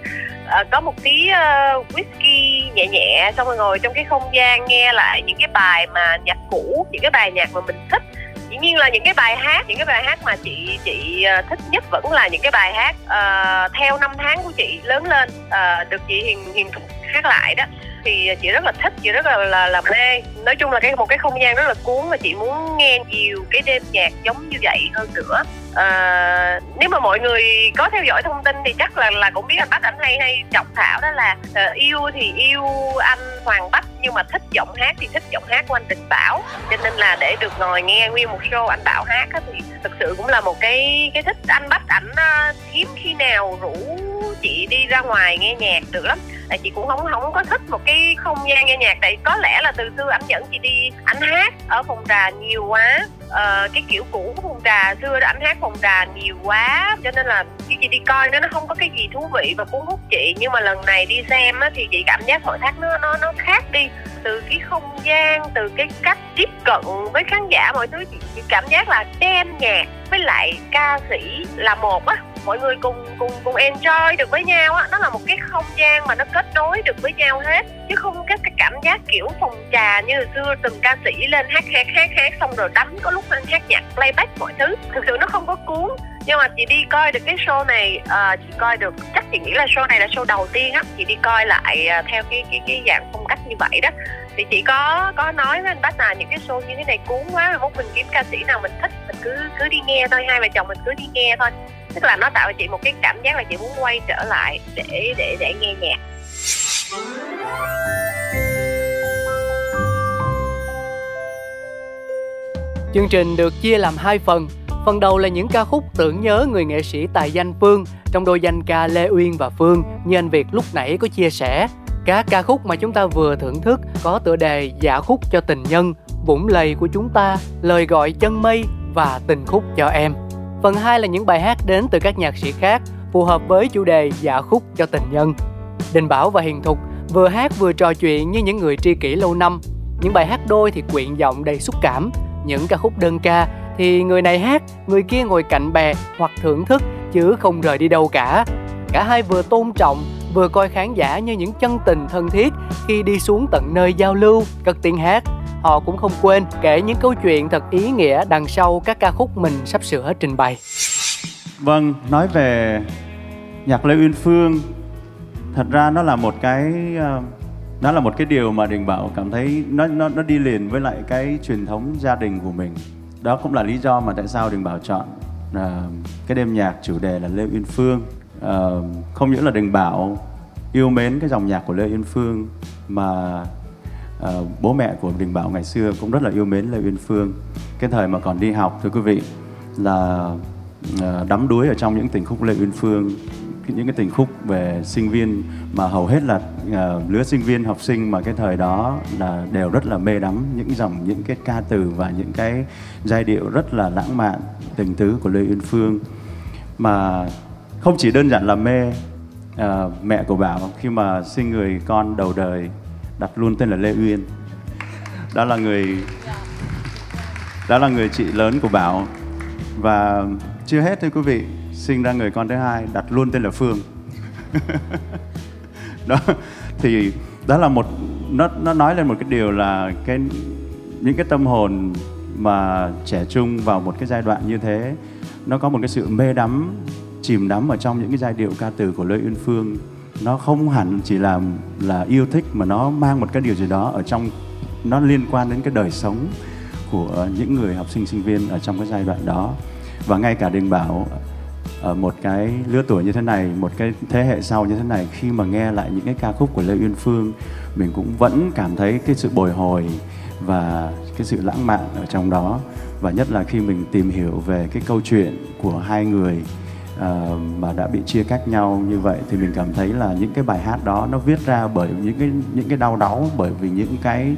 À, có một tí uh, whisky nhẹ nhẹ xong rồi ngồi trong cái không gian nghe lại những cái bài mà nhạc cũ những cái bài nhạc mà mình thích. Dĩ nhiên là những cái bài hát những cái bài hát mà chị chị ờ, thích nhất vẫn là những cái bài hát uh, theo năm tháng của chị lớn lên uh, được chị hiền hiền hát lại đó thì chị rất là thích chị rất là là, là mê. Nói chung là cái một cái không gian rất là cuốn và chị muốn nghe nhiều cái đêm nhạc giống như vậy hơn nữa. À, nếu mà mọi người có theo dõi thông tin thì chắc là là cũng biết anh bách anh hay hay trọng thảo đó là uh, yêu thì yêu anh hoàng bách nhưng mà thích giọng hát thì thích giọng hát của anh Đình Bảo. Cho nên là để được ngồi nghe nguyên một show anh Bảo hát á, thì thực sự cũng là một cái cái thích. Anh Bách ảnh uh, hiếm khi nào rủ chị đi ra ngoài nghe nhạc được lắm. Tại chị cũng không không có thích một cái không gian nghe nhạc. Tại có lẽ là từ xưa anh dẫn chị đi anh hát ở phòng trà nhiều quá. Ờ, cái kiểu cũ của phòng trà xưa đó anh hát phòng trà nhiều quá. Cho nên là khi chị đi coi nó nó không có cái gì thú vị và cuốn hút chị. Nhưng mà lần này đi xem á, thì chị cảm giác mọi thác nó nó nó khác đi. Từ cái không gian từ cái cách tiếp cận với khán giả mọi thứ chị, chị cảm giác là đem nhạc với lại ca sĩ là một á mọi người cùng cùng cùng enjoy được với nhau á. Nó là một cái không gian mà nó kết nối được với nhau hết. Chứ không cái, cái cảm giác kiểu phòng trà như hồi xưa từng ca sĩ lên hát hát hát hát xong rồi đánh có lúc lên hát nhạc playback mọi thứ. Thực sự nó không có cuốn. Nhưng mà chị đi coi được cái show này uh, chị coi được chắc chị nghĩ là show này là show đầu tiên á. Chị đi coi lại uh, theo cái cái cái dạng phong cách như vậy đó. Thì chị có có nói với anh bác là những cái show như thế này cuốn quá mốt mình kiếm ca sĩ nào mình thích mình cứ cứ đi nghe thôi. Hai vợ chồng mình cứ đi nghe thôi tức là nó tạo cho chị một cái cảm giác là chị muốn quay trở lại để để để nghe nhạc Chương trình được chia làm hai phần. Phần đầu là những ca khúc tưởng nhớ người nghệ sĩ tài danh Phương trong đôi danh ca Lê Uyên và Phương như anh Việt lúc nãy có chia sẻ. Các ca khúc mà chúng ta vừa thưởng thức có tựa đề Dạ khúc cho tình nhân, Vũng lầy của chúng ta, Lời gọi chân mây và Tình khúc cho em. Phần 2 là những bài hát đến từ các nhạc sĩ khác phù hợp với chủ đề dạ khúc cho tình nhân. Đình Bảo và Hiền Thục vừa hát vừa trò chuyện như những người tri kỷ lâu năm. Những bài hát đôi thì quyện giọng đầy xúc cảm, những ca khúc đơn ca thì người này hát, người kia ngồi cạnh bè hoặc thưởng thức chứ không rời đi đâu cả. Cả hai vừa tôn trọng, vừa coi khán giả như những chân tình thân thiết khi đi xuống tận nơi giao lưu, cất tiếng hát họ cũng không quên kể những câu chuyện thật ý nghĩa đằng sau các ca khúc mình sắp sửa trình bày. Vâng, nói về nhạc Lê Uyên Phương, thật ra nó là một cái đó nó là một cái điều mà Đình Bảo cảm thấy nó nó nó đi liền với lại cái truyền thống gia đình của mình. Đó cũng là lý do mà tại sao Đình Bảo chọn uh, cái đêm nhạc chủ đề là Lê Uyên Phương. Uh, không những là Đình Bảo yêu mến cái dòng nhạc của Lê Uyên Phương mà uh, bố mẹ của Đình Bảo ngày xưa cũng rất là yêu mến Lê Uyên Phương. Cái thời mà còn đi học thưa quý vị là uh, đắm đuối ở trong những tình khúc Lê Uyên Phương những cái tình khúc về sinh viên mà hầu hết là uh, lứa sinh viên học sinh mà cái thời đó là đều rất là mê đắm những dòng những cái ca từ và những cái giai điệu rất là lãng mạn tình tứ của Lê Uyên Phương. Mà không chỉ đơn giản là mê à, mẹ của Bảo khi mà sinh người con đầu đời đặt luôn tên là Lê Uyên. Đó là người đó là người chị lớn của Bảo. Và chưa hết thưa quý vị sinh ra người con thứ hai đặt luôn tên là Phương. Đó thì đó là một nó nó nói lên một cái điều là cái những cái tâm hồn mà trẻ trung vào một cái giai đoạn như thế nó có một cái sự mê đắm chìm đắm ở trong những cái giai điệu ca từ của Lê Uyên Phương. Nó không hẳn chỉ là là yêu thích mà nó mang một cái điều gì đó ở trong, nó liên quan đến cái đời sống của những người học sinh sinh viên ở trong cái giai đoạn đó. Và ngay cả đình bảo ở một cái lứa tuổi như thế này, một cái thế hệ sau như thế này, khi mà nghe lại những cái ca khúc của lê uyên phương, mình cũng vẫn cảm thấy cái sự bồi hồi và cái sự lãng mạn ở trong đó. Và nhất là khi mình tìm hiểu về cái câu chuyện của hai người uh, mà đã bị chia cách nhau như vậy thì mình cảm thấy là những cái bài hát đó nó viết ra bởi những cái những cái đau đớn bởi vì những cái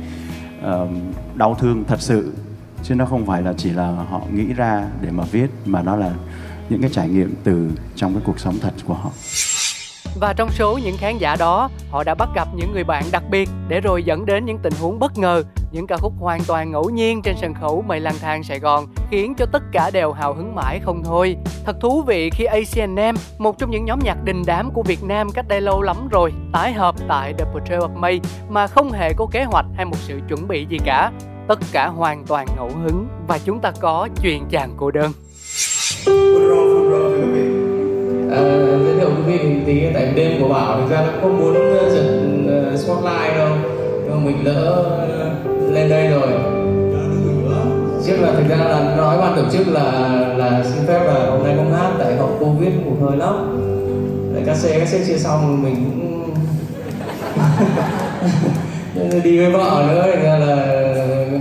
uh, đau thương thật sự. Chứ nó không phải là chỉ là họ nghĩ ra để mà viết mà nó là những cái trải nghiệm từ trong cái cuộc sống thật của họ. Và trong số những khán giả đó, họ đã bắt gặp những người bạn đặc biệt để rồi dẫn đến những tình huống bất ngờ, những ca khúc hoàn toàn ngẫu nhiên trên sân khấu Mây lang thang Sài Gòn, khiến cho tất cả đều hào hứng mãi không thôi. Thật thú vị khi ACNM, một trong những nhóm nhạc đình đám của Việt Nam cách đây lâu lắm rồi, tái hợp tại The Portrait of May mà không hề có kế hoạch hay một sự chuẩn bị gì cả. Tất cả hoàn toàn ngẫu hứng và chúng ta có chuyện chàng cô đơn. À, giới thiệu quý vị mình tí tại đêm của bảo thực ra nó không muốn ờ, dẫn uh, ờ, spotlight đâu nhưng mà mình lỡ lên đây rồi. Trước là thực ra là nói ban tổ chức là là xin phép là hôm nay không hát tại hậu covid một hơi lắm. Tại các xe các xe chia xong mình cũng đi với vợ nữa thì ra là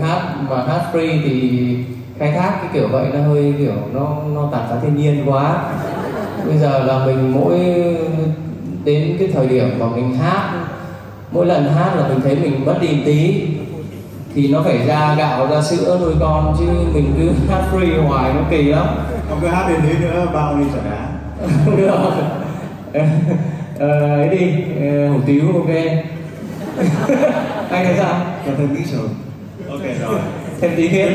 hát mà hát free thì khai thác cái kiểu vậy nó hơi kiểu nó nó tàn phá thiên nhiên quá. Bây giờ là mình mỗi đến cái thời điểm mà mình hát, mỗi lần hát là mình thấy mình mất đi tí thì nó phải ra gạo ra sữa nuôi con chứ mình cứ hát free hoài nó kỳ lắm. Không cứ hát đến đấy nữa bao đi chả đá không được ờ, ấy đi ờ, hủ tiếu ok. Anh thấy sao? Còn thêm nghĩ rồi ok rồi. Thêm tí hết.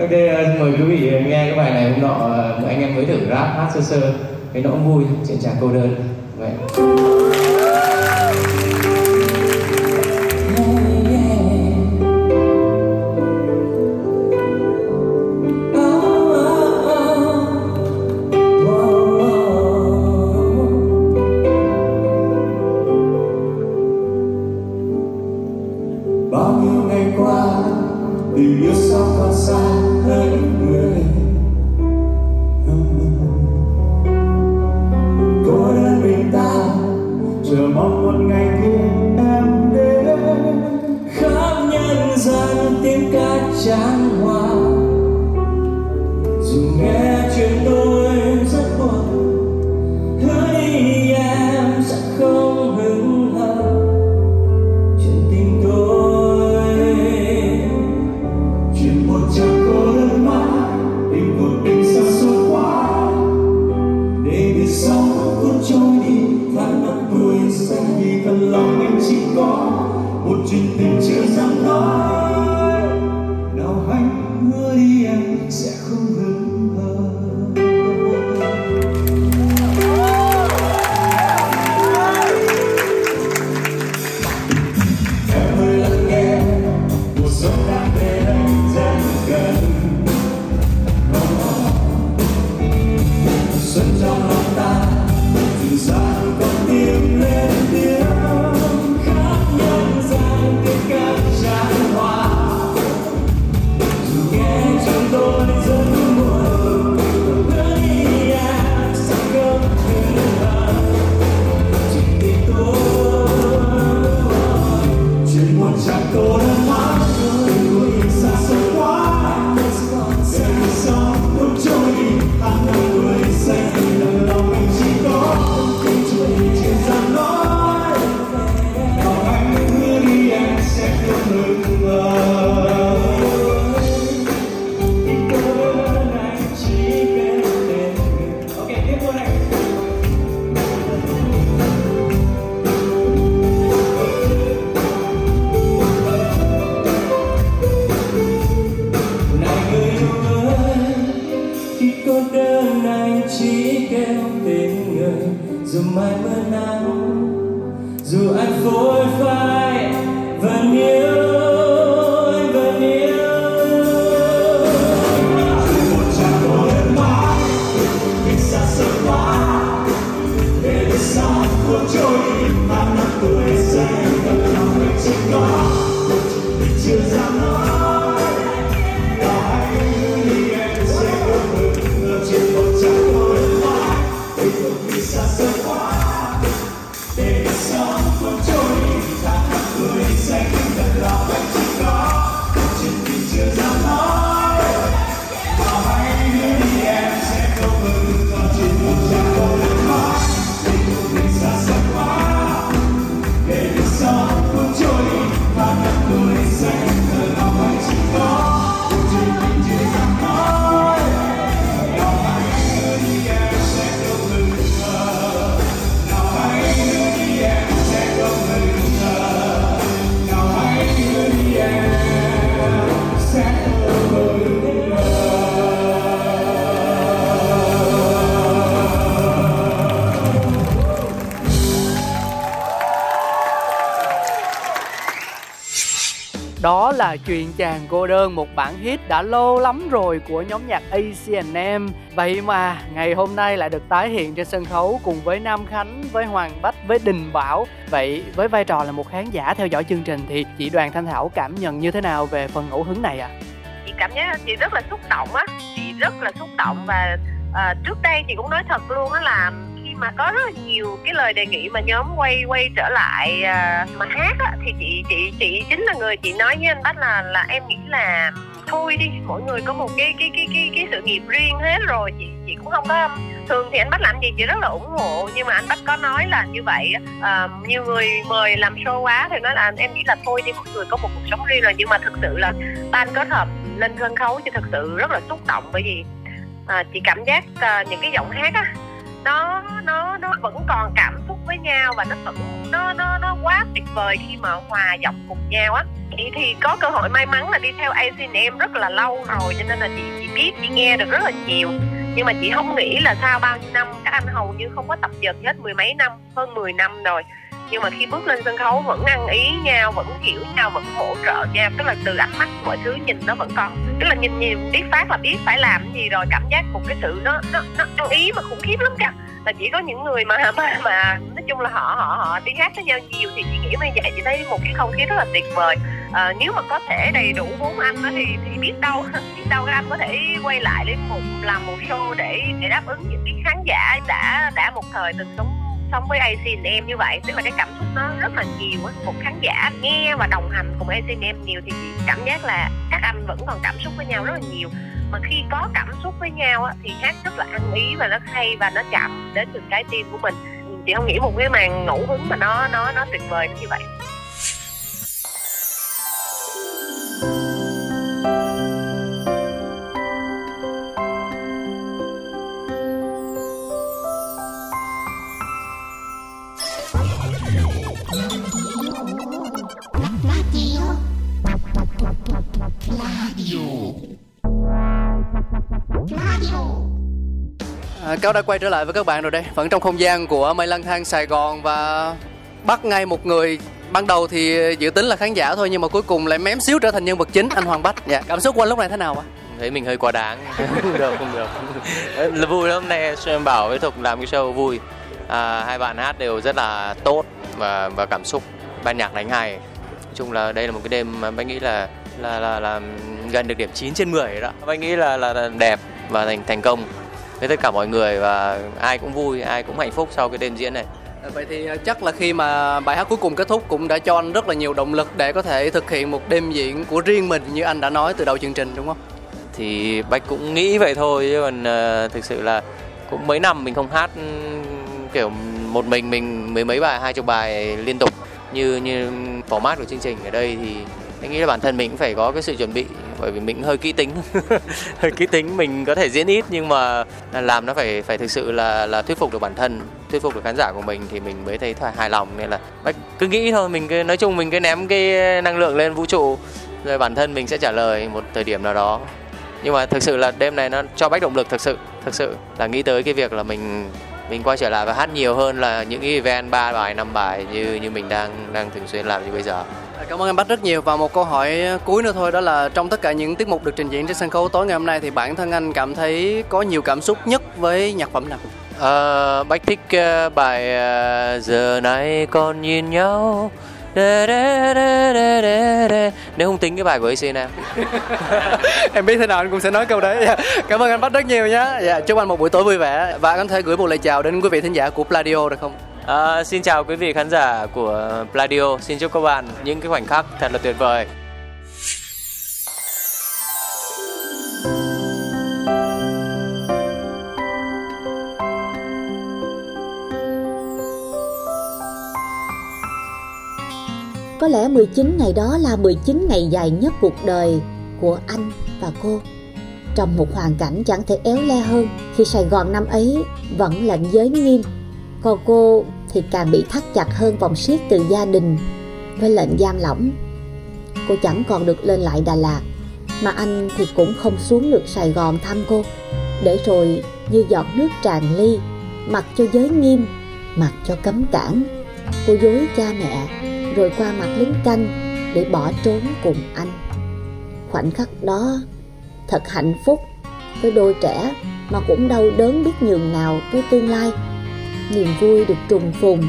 Ok ờ, mời quý vị nghe cái bài này hôm nọ ờ, anh em mới thử rap hát sơ sơ. Cái nó cũng vui chuyện chàng cô đơn. Vậy Đó là chuyện chàng cô đơn một bản hit đã lâu lắm rồi của nhóm nhạc ACNM Vậy mà ngày hôm nay lại được tái hiện trên sân khấu cùng với Nam Khánh, với Hoàng Bách, với Đình Bảo Vậy với vai trò là một khán giả theo dõi chương trình thì chị Đoàn Thanh Thảo cảm nhận như thế nào về phần ngẫu hứng này ạ? À? Chị cảm giác chị rất là xúc động á Chị rất là xúc động và à, trước đây chị cũng nói thật luôn đó là mà có rất là nhiều cái lời đề nghị mà nhóm quay quay trở lại uh, mà hát á, thì chị chị chị chính là người chị nói với anh bách là là em nghĩ là thôi đi mỗi người có một cái cái cái cái cái sự nghiệp riêng hết rồi chị chị cũng không có thường thì anh bách làm gì chị rất là ủng hộ. Nhưng mà anh bách có nói là như vậy à, nhiều người mời làm show quá thì nói là em nghĩ là thôi đi mỗi người có một cuộc sống riêng rồi. Nhưng mà thực sự là ban kết hợp lên sân khấu thì thực sự rất là xúc động bởi vì à, chị cảm giác uh, những cái giọng hát á nó nó nó vẫn còn cảm xúc với nhau và nó vẫn, nó nó nó quá tuyệt vời khi mà hòa giọng cùng nhau á. Chị thì có cơ hội may mắn là đi theo em rất là lâu rồi, cho nên là chị chị biết, chị nghe được rất là nhiều. Nhưng mà chị không nghĩ là sau bao nhiêu năm, các anh hầu như không có tập dượt hết mười mấy năm, hơn 10 năm rồi nhưng mà khi bước lên sân khấu vẫn ăn ý nhau vẫn hiểu nhau vẫn hỗ trợ nhau. Tức là từ ánh mắt mọi thứ nhìn nó vẫn còn. Tức là nhìn nhìn biết phát là biết phải làm gì rồi. Cảm giác một cái sự nó nó nó ăn ý mà khủng khiếp lắm cả là chỉ có những người mà mà mà nói chung là họ họ họ đi hát với nhau nhiều thì chị nghĩ như vậy chị thấy một cái không khí rất là tuyệt vời. À, nếu mà có thể đầy đủ vốn anh đó thì thì biết đâu biết đâu các anh có thể quay lại để một làm một show để để đáp ứng những cái khán giả đã đã một thời từng sống sống với ACM như vậy, tức là cái cảm xúc nó rất là nhiều á. Một khán giả nghe và đồng hành cùng ACM nhiều thì cảm giác là các anh vẫn còn cảm xúc với nhau rất là nhiều. Mà khi có cảm xúc với nhau á, thì hát rất là ăn ý và nó hay và nó chạm đến từng trái tim của mình. Chị không nghĩ một cái màn ngẫu hứng mà nó nó nó tuyệt vời như vậy. Cháu đã quay trở lại với các bạn rồi đây. Vẫn trong không gian của Mây Lang Thang Sài Gòn Và bắt ngay một người. Ban đầu thì dự tính là khán giả thôi Nhưng mà cuối cùng lại mém xíu trở thành nhân vật chính Anh Hoàng Bách. Dạ. Cảm xúc của anh lúc này thế nào ạ? Thấy mình hơi quá đáng. Không được, không được. Là Vui lắm, nay em bảo với Thục làm cái show vui. À, Hai bạn hát đều rất là tốt Và và cảm xúc. Ban nhạc đánh hay Nói chung là đây là một cái đêm mà anh nghĩ là là là, là gần được điểm 9 trên 10 đó. Anh nghĩ là là đẹp và thành thành công với tất cả mọi người và ai cũng vui ai cũng hạnh phúc sau cái đêm diễn này Vậy thì à, chắc là khi mà bài hát cuối cùng kết thúc cũng đã cho anh rất là nhiều động lực để có thể thực hiện một đêm diễn của riêng mình như anh đã nói từ đầu chương trình đúng không? Thì Bách cũng nghĩ vậy thôi chứ còn uh, thực sự là cũng mấy năm mình không hát kiểu một mình mình mười mấy bài hai chục bài liên tục như như format của chương trình ở đây thì anh nghĩ là bản thân mình cũng phải có cái sự chuẩn bị bởi vì mình hơi kỹ tính. Hơi kỹ tính, mình có thể diễn ít, nhưng mà làm nó phải phải thực sự là là thuyết phục được bản thân, thuyết phục được khán giả của mình thì mình mới thấy thoải, hài lòng. Nên là cứ nghĩ thôi, mình cứ, nói chung mình cứ ném cái năng lượng lên vũ trụ, rồi bản thân mình sẽ trả lời một thời điểm nào đó. Nhưng mà thực sự là đêm này nó cho bách động lực thực sự thực sự là nghĩ tới cái việc là mình mình quay trở lại và hát nhiều hơn là những cái event ba bài, năm bài như như mình đang đang thường xuyên làm như bây giờ. Cảm ơn anh Bách rất nhiều và một câu hỏi cuối nữa thôi đó là trong tất cả những tiết mục được trình diễn trên sân khấu tối ngày hôm nay thì bản thân anh cảm thấy có nhiều cảm xúc nhất với nhạc phẩm nào? À, Bách thích uh, bài uh, giờ này còn nhìn nhau Đê đê đê đê đê đê. Nếu không tính cái bài của AC Nam Em biết thế nào anh cũng sẽ nói câu đấy Cảm ơn anh Bách rất nhiều nhé dạ, Chúc anh một buổi tối vui vẻ Và anh có thể gửi một lời chào đến quý vị thính giả của Pladio được không? À, xin chào quý vị khán giả của Pladio, xin chúc các bạn những cái khoảnh khắc thật là tuyệt vời. Có lẽ 19 ngày đó là 19 ngày dài nhất cuộc đời của anh và cô. Trong một hoàn cảnh chẳng thể éo le hơn khi Sài Gòn năm ấy vẫn lệnh giới nghiêm. Còn cô thì càng bị thắt chặt hơn vòng siết từ gia đình với lệnh giam lỏng. Cô chẳng còn được lên lại Đà Lạt, mà anh thì cũng không xuống được Sài Gòn thăm cô. Để rồi như giọt nước tràn ly, mặc cho giới nghiêm, mặc cho cấm cản. Cô dối cha mẹ, rồi qua mặt lính canh để bỏ trốn cùng anh. Khoảnh khắc đó, thật hạnh phúc với đôi trẻ mà cũng đau đớn biết nhường nào với tương lai niềm vui được trùng phùng.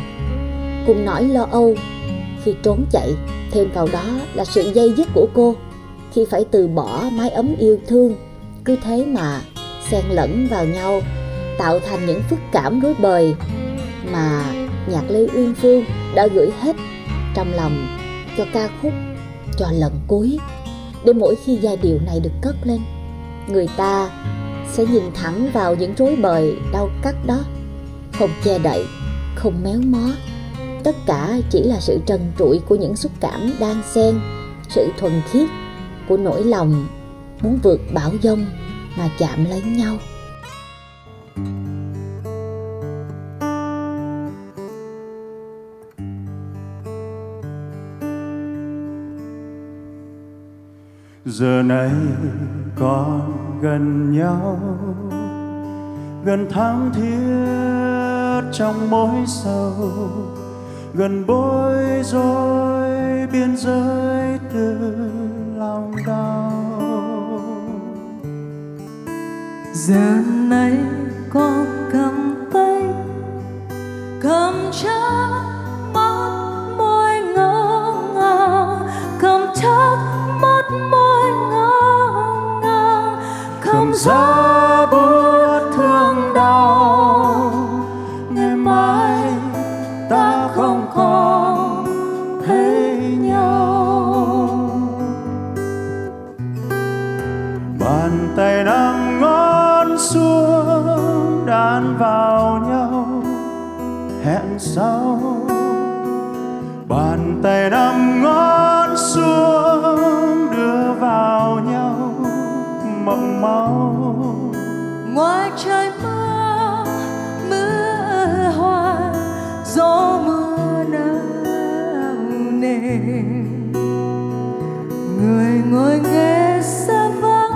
Cùng nỗi lo âu, khi trốn chạy, thêm vào đó là sự dây dứt của cô. Khi phải từ bỏ mái ấm yêu thương, cứ thế mà xen lẫn vào nhau, tạo thành những phức cảm rối bời mà nhạc lê uyên phương đã gửi hết trong lòng cho ca khúc cho lần cuối. Để mỗi khi giai điệu này được cất lên, người ta sẽ nhìn thẳng vào những rối bời, đau cắt đó không che đậy, không méo mó. Tất cả chỉ là sự trần trụi của những xúc cảm đang xen, sự thuần khiết của nỗi lòng muốn vượt bão giông mà chạm lấy nhau. Giờ này còn gần nhau, gần tháng thiết trong mối sầu gần bối rối biên giới từ lòng đau. Giờ này con cầm tay cầm chắc mắt môi ngỡ ngàng cầm chắc mắt môi ngỡ ngàng cầm giá ngồi nghe xa vắng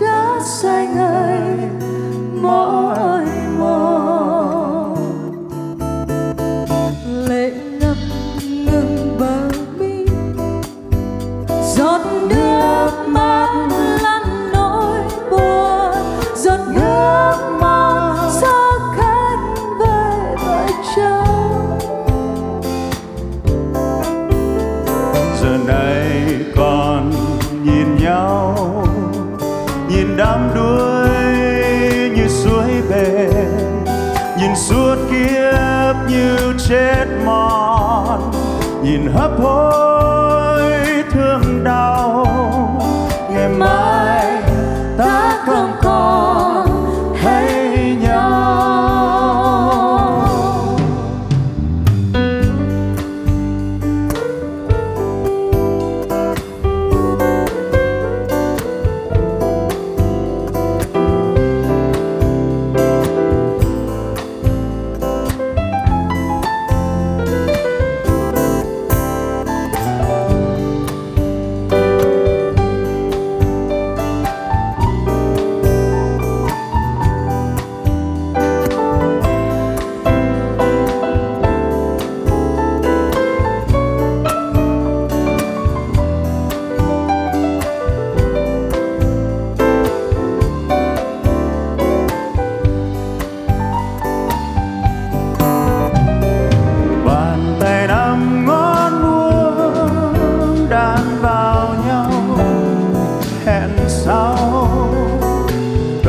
đã say ngờ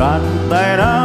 trotting that out.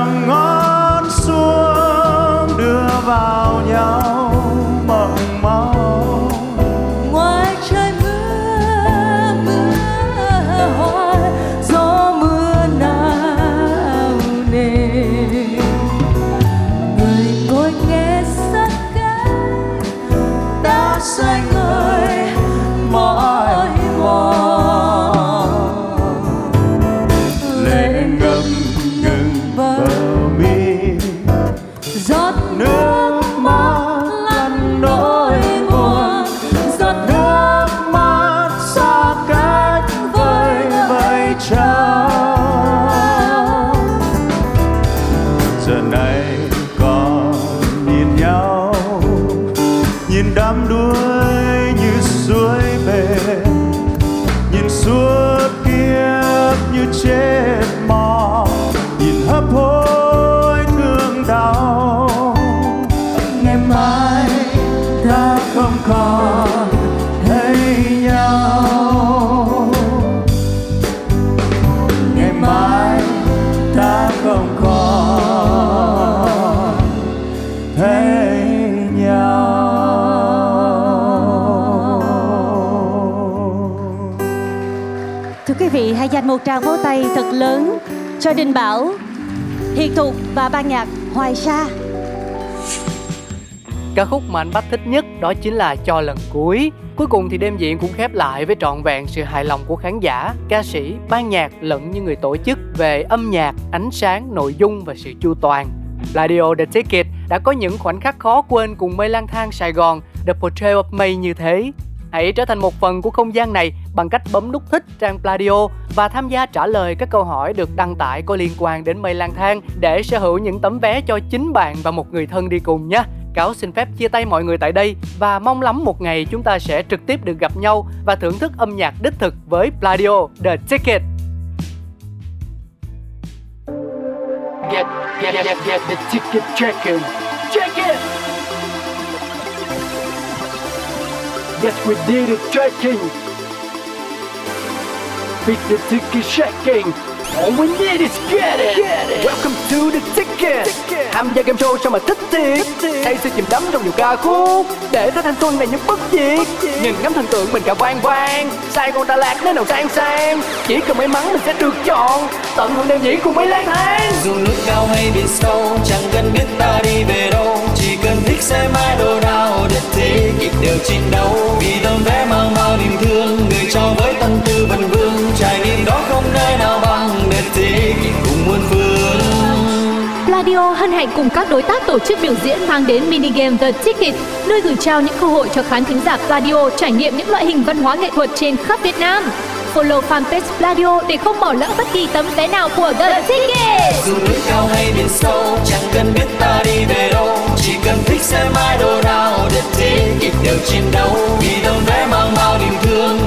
Tràng vỗ tay thật lớn cho Đình Bảo, Hiền Thục và ban nhạc Hoài Sa. Ca khúc mà anh Bách thích nhất đó chính là Cho lần cuối. Cuối cùng thì đêm diễn cũng khép lại với trọn vẹn sự hài lòng của khán giả, ca sĩ, ban nhạc lẫn như người tổ chức về âm nhạc, ánh sáng, nội dung và sự chu toàn. Radio The Ticket đã có những khoảnh khắc khó quên cùng mây lang thang Sài Gòn, The Portrait of May như thế. Hãy trở thành một phần của không gian này bằng cách bấm nút thích trang Pladio và tham gia trả lời các câu hỏi được đăng tải có liên quan đến mây lang thang để sở hữu những tấm vé cho chính bạn và một người thân đi cùng nhé. Cáo xin phép chia tay mọi người tại đây và mong lắm một ngày chúng ta sẽ trực tiếp được gặp nhau và thưởng thức âm nhạc đích thực với Pladio The Ticket. Get, get, get, get the ticket checking. Check it! Yes, we did it checking. Beat the ticket checking. All we need is get it. Get it. Welcome to the ticket. Tham gia game show sao mà thích thiệt. Say sự chìm đắm trong nhiều ca khúc. Để tới thanh xuân này những bất diệt. Nhìn ngắm thần tượng mình cả vang vang. Sai con Đà Lạt nơi nào sang sang. Chỉ cần may mắn mình sẽ được chọn. Tận hưởng đêm diễn cùng mấy lang thang. dù núi cao hay biển sâu chẳng cần biết ta đi về đâu chỉ cần thích xe mãi đồ nào đất thế kịp đều chiến đấu vì tấm vé mang bao niềm thương người cho với tâm tư vần vương đó không nơi nào bằng đất thế cùng muôn phương Pladio hân hạnh cùng các đối tác tổ chức biểu diễn mang đến mini game The Ticket, nơi gửi trao những cơ hội cho khán thính giả Pladio trải nghiệm những loại hình văn hóa nghệ thuật trên khắp Việt Nam. Follow fanpage Pladio để không bỏ lỡ bất kỳ tấm vé nào của The Ticket. dù núi cao hay biển sâu chẳng cần biết ta đi về đâu chỉ cần thích xe mãi đồ nào thế kịp đều chiến đấu vì tấm vé mang bao niềm thương